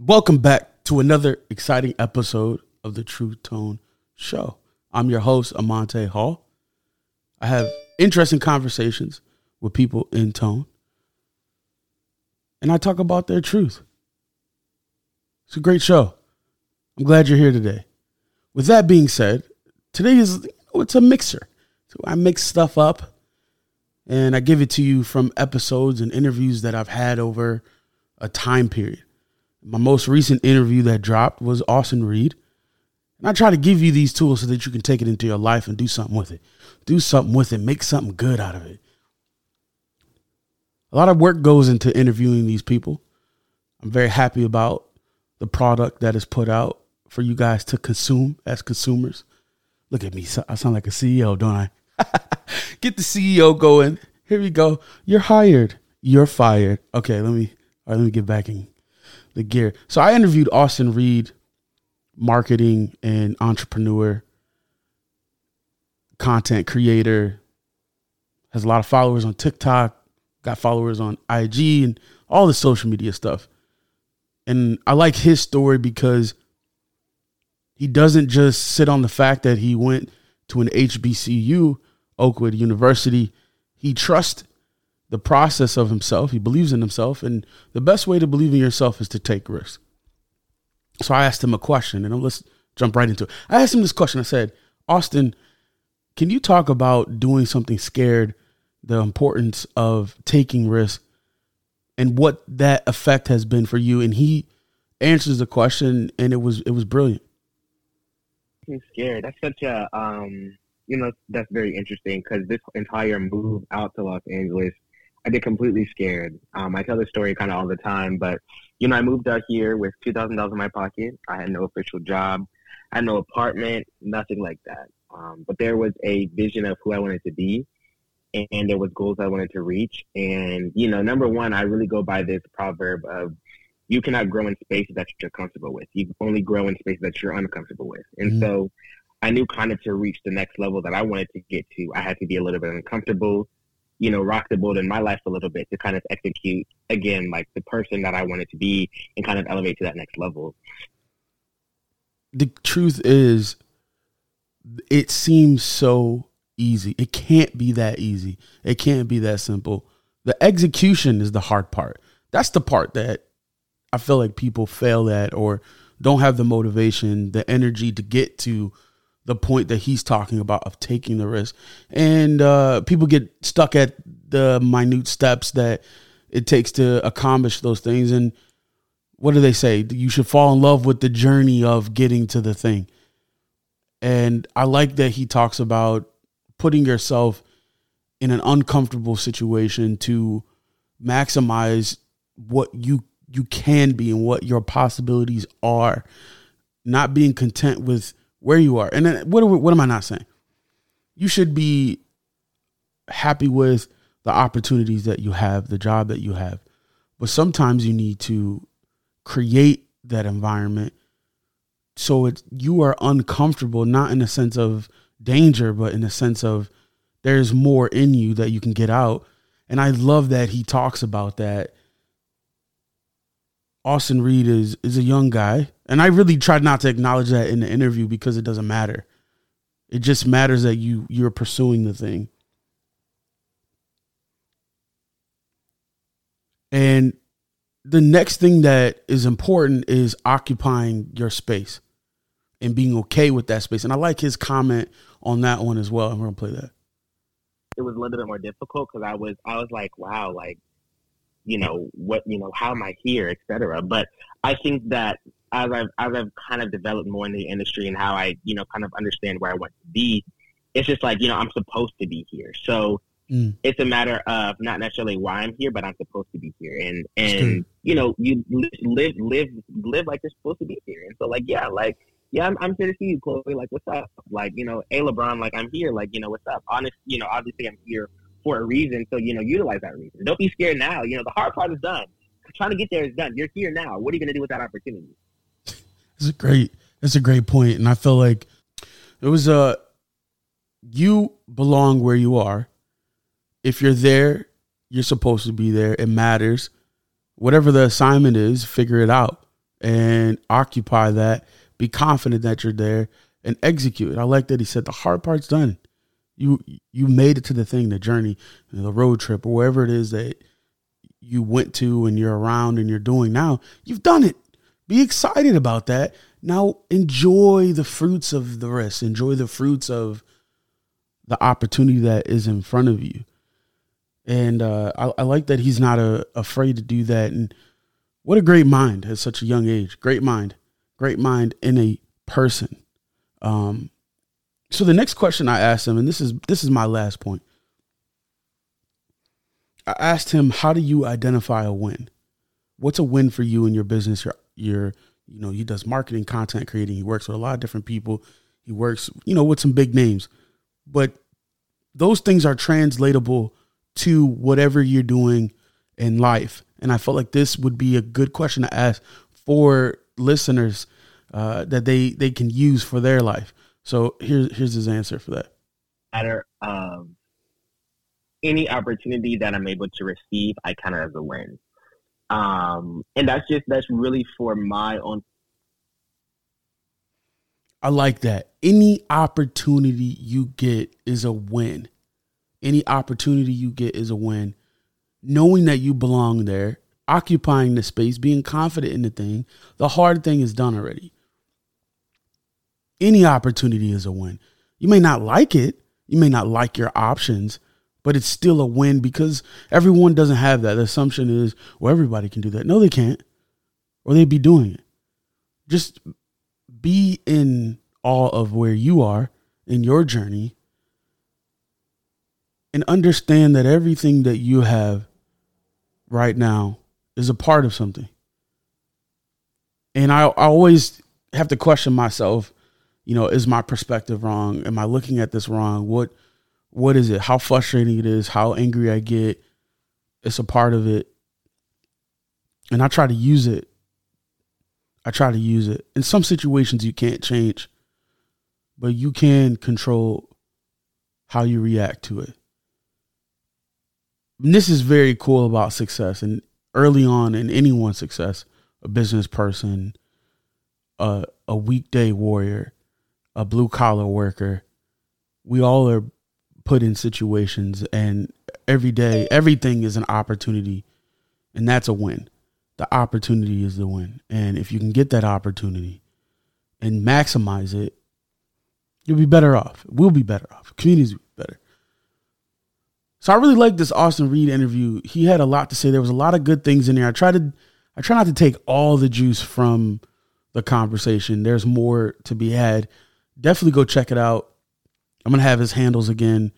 Welcome back to another exciting episode of the True Tone Show. I'm your host, Amante Hall. I have interesting conversations with people in tone, and I talk about their truth. It's a great show. I'm glad you're here today. With that being said, today is it's a mixer. So I mix stuff up and I give it to you from episodes and interviews that I've had over a time period. My most recent interview that dropped was Austun Reid. And I try to give you these tools so that you can take it into your life and do something with it. Do something with it, make something good out of it. A lot of work goes into interviewing these people. I'm very happy about the product that is put out for you guys to consume as consumers. Look at me. I sound like a CEO, don't I? Get the CEO going. Here we go. You're hired. You're fired. Okay, let me all right, let me get back in the gear. So I interviewed Austun Reid, marketing and entrepreneur, content creator, has a lot of followers on TikTok, got followers on IG and all the social media stuff. And I like his story because he doesn't just sit on the fact that he went to an HBCU, Oakwood University. He trusts the process of himself. He believes in himself. And the best way to believe in yourself is to take risks. So I asked him a question, and let's jump right into it. I asked him this question. I said, Austun, can you talk about doing something scared, the importance of taking risks, and what that effect has been for you? And he answers the question, and it was it was brilliant. Scared. That's such a um, you know, that's very interesting because this entire move out to Los Angeles I get completely scared. Um, I tell this story kind of all the time, but you know, I moved out here with two thousand dollars in my pocket. I had no official job, I had no apartment, nothing like that. Um, but there was a vision of who I wanted to be, and there was goals I wanted to reach. And you know, number one, I really go by this proverb of you cannot grow in spaces that you're comfortable with. You only grow in spaces that you're uncomfortable with. And mm-hmm. so I knew kind of to reach the next level that I wanted to get to, I had to be a little bit uncomfortable you know, rock the boat in my life a little bit to kind of execute again, like the person that I wanted to be and kind of elevate to that next level. The truth is, it seems so easy. It can't be that easy. It can't be that simple. The execution is the hard part. That's the part that I feel like people fail at or don't have the motivation, the energy to get to the point that he's talking about of taking the risk. And uh, people get stuck at the minute steps that it takes to accomplish those things. And what do they say? You should fall in love with the journey of getting to the thing. And I like that he talks about putting yourself in an uncomfortable situation to maximize what you you can be and what your possibilities are not being content with where you are. And then what what am I not saying? You should be happy with the opportunities that you have, the job that you have. But sometimes you need to create that environment so it you are uncomfortable, not in a sense of danger, but in a sense of there's more in you that you can get out. And I love that he talks about that. Austun Reid is is a young guy and I really tried not to acknowledge that in the interview because it doesn't matter. It just matters that you you're pursuing the thing. And the next thing that is important is occupying your space and being okay with that space. And I like his comment on that one as well. We're gonna play that. It was a little bit more difficult because I was I was like, wow, like, you know, what you know, how am I here, etc. But I think that as I've as I've kind of developed more in the industry and how I, you know, kind of understand where I want to be, it's just like, you know, I'm supposed to be here. So Mm. It's a matter of not necessarily why I'm here, but I'm supposed to be here, and and you know, you live live live like you're supposed to be here. And so, like, yeah, like, yeah, I'm, I'm here to see you, Chloe. Like, what's up? Like, you know, hey, LeBron, like, I'm here. Like, you know, what's up? Honest, you know, obviously, I'm here for a reason. So, you know, utilize that reason. Don't be scared now. You know, the hard part is done. Trying to get there is done. You're here now. What are you going to do with that opportunity? It's a great. It's a great point, and I feel like it was a. Uh, you belong where you are if you're there, you're supposed to be there. It matters. Whatever the assignment is, figure it out and occupy that. Be confident that you're there and execute. I like that he said the hard part's done. You you made it to the thing, the journey, the road trip, or wherever it is that you went to and you're around and you're doing now. You've done it. Be excited about that. Now enjoy the fruits of the rest. Enjoy the fruits of the opportunity that is in front of you and uh, I, I, like that he's not a, uh, afraid to do that. And what a great mind at such a young age! Great mind, great mind in a person. Um, so the next question I asked him, and this is this is my last point. I asked him, "How do you identify a win? What's a win for you in your business? Your your you know he does marketing, content creating. He works with a lot of different people. He works you know with some big names, but those things are translatable." to whatever you're doing in life. And I felt like this would be a good question to ask for listeners uh, that they they can use for their life. So here's here's his answer for that. Matter of any opportunity that I'm able to receive, I kind of as a win. Um, and that's just that's really for my own. I like that. Any opportunity you get is a win any opportunity you get is a win. Knowing that you belong there, occupying the space, being confident in the thing, the hard thing is done already. Any opportunity is a win. You may not like it, you may not like your options, but it's still a win because everyone doesn't have that. The assumption is, well, everybody can do that. No, they can't, or they'd be doing it. Just be in awe of where you are in your journey and understand that everything that you have right now is a part of something. And I, I always have to question myself, you know, is my perspective wrong? Am I looking at this wrong? What what is it? How frustrating it is, how angry I get. It's a part of it. And I try to use it. I try to use it. In some situations you can't change, but you can control how you react to it this is very cool about success and early on in anyone's success, a business person, a a weekday warrior, a blue collar worker, we all are put in situations and every day everything is an opportunity and that's a win. The opportunity is the win. And if you can get that opportunity and maximize it, you'll be better off. We'll be better off. Communities will be better. So I really like this Austun Reid interview. He had a lot to say. There was a lot of good things in there. I try to I try not to take all the juice from the conversation. There's more to be had. Definitely go check it out. I'm gonna have his handles again,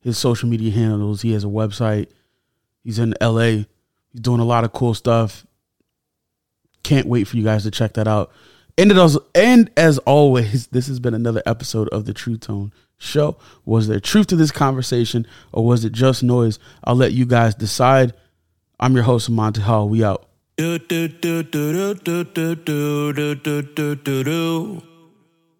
his social media handles. He has a website. He's in LA. He's doing a lot of cool stuff. Can't wait for you guys to check that out. And as and as always, this has been another episode of the True Tone show? Was there truth to this conversation or was it just noise? I'll let you guys decide. I'm your host, Amante Hall. We out. do do do do do do do do do do do do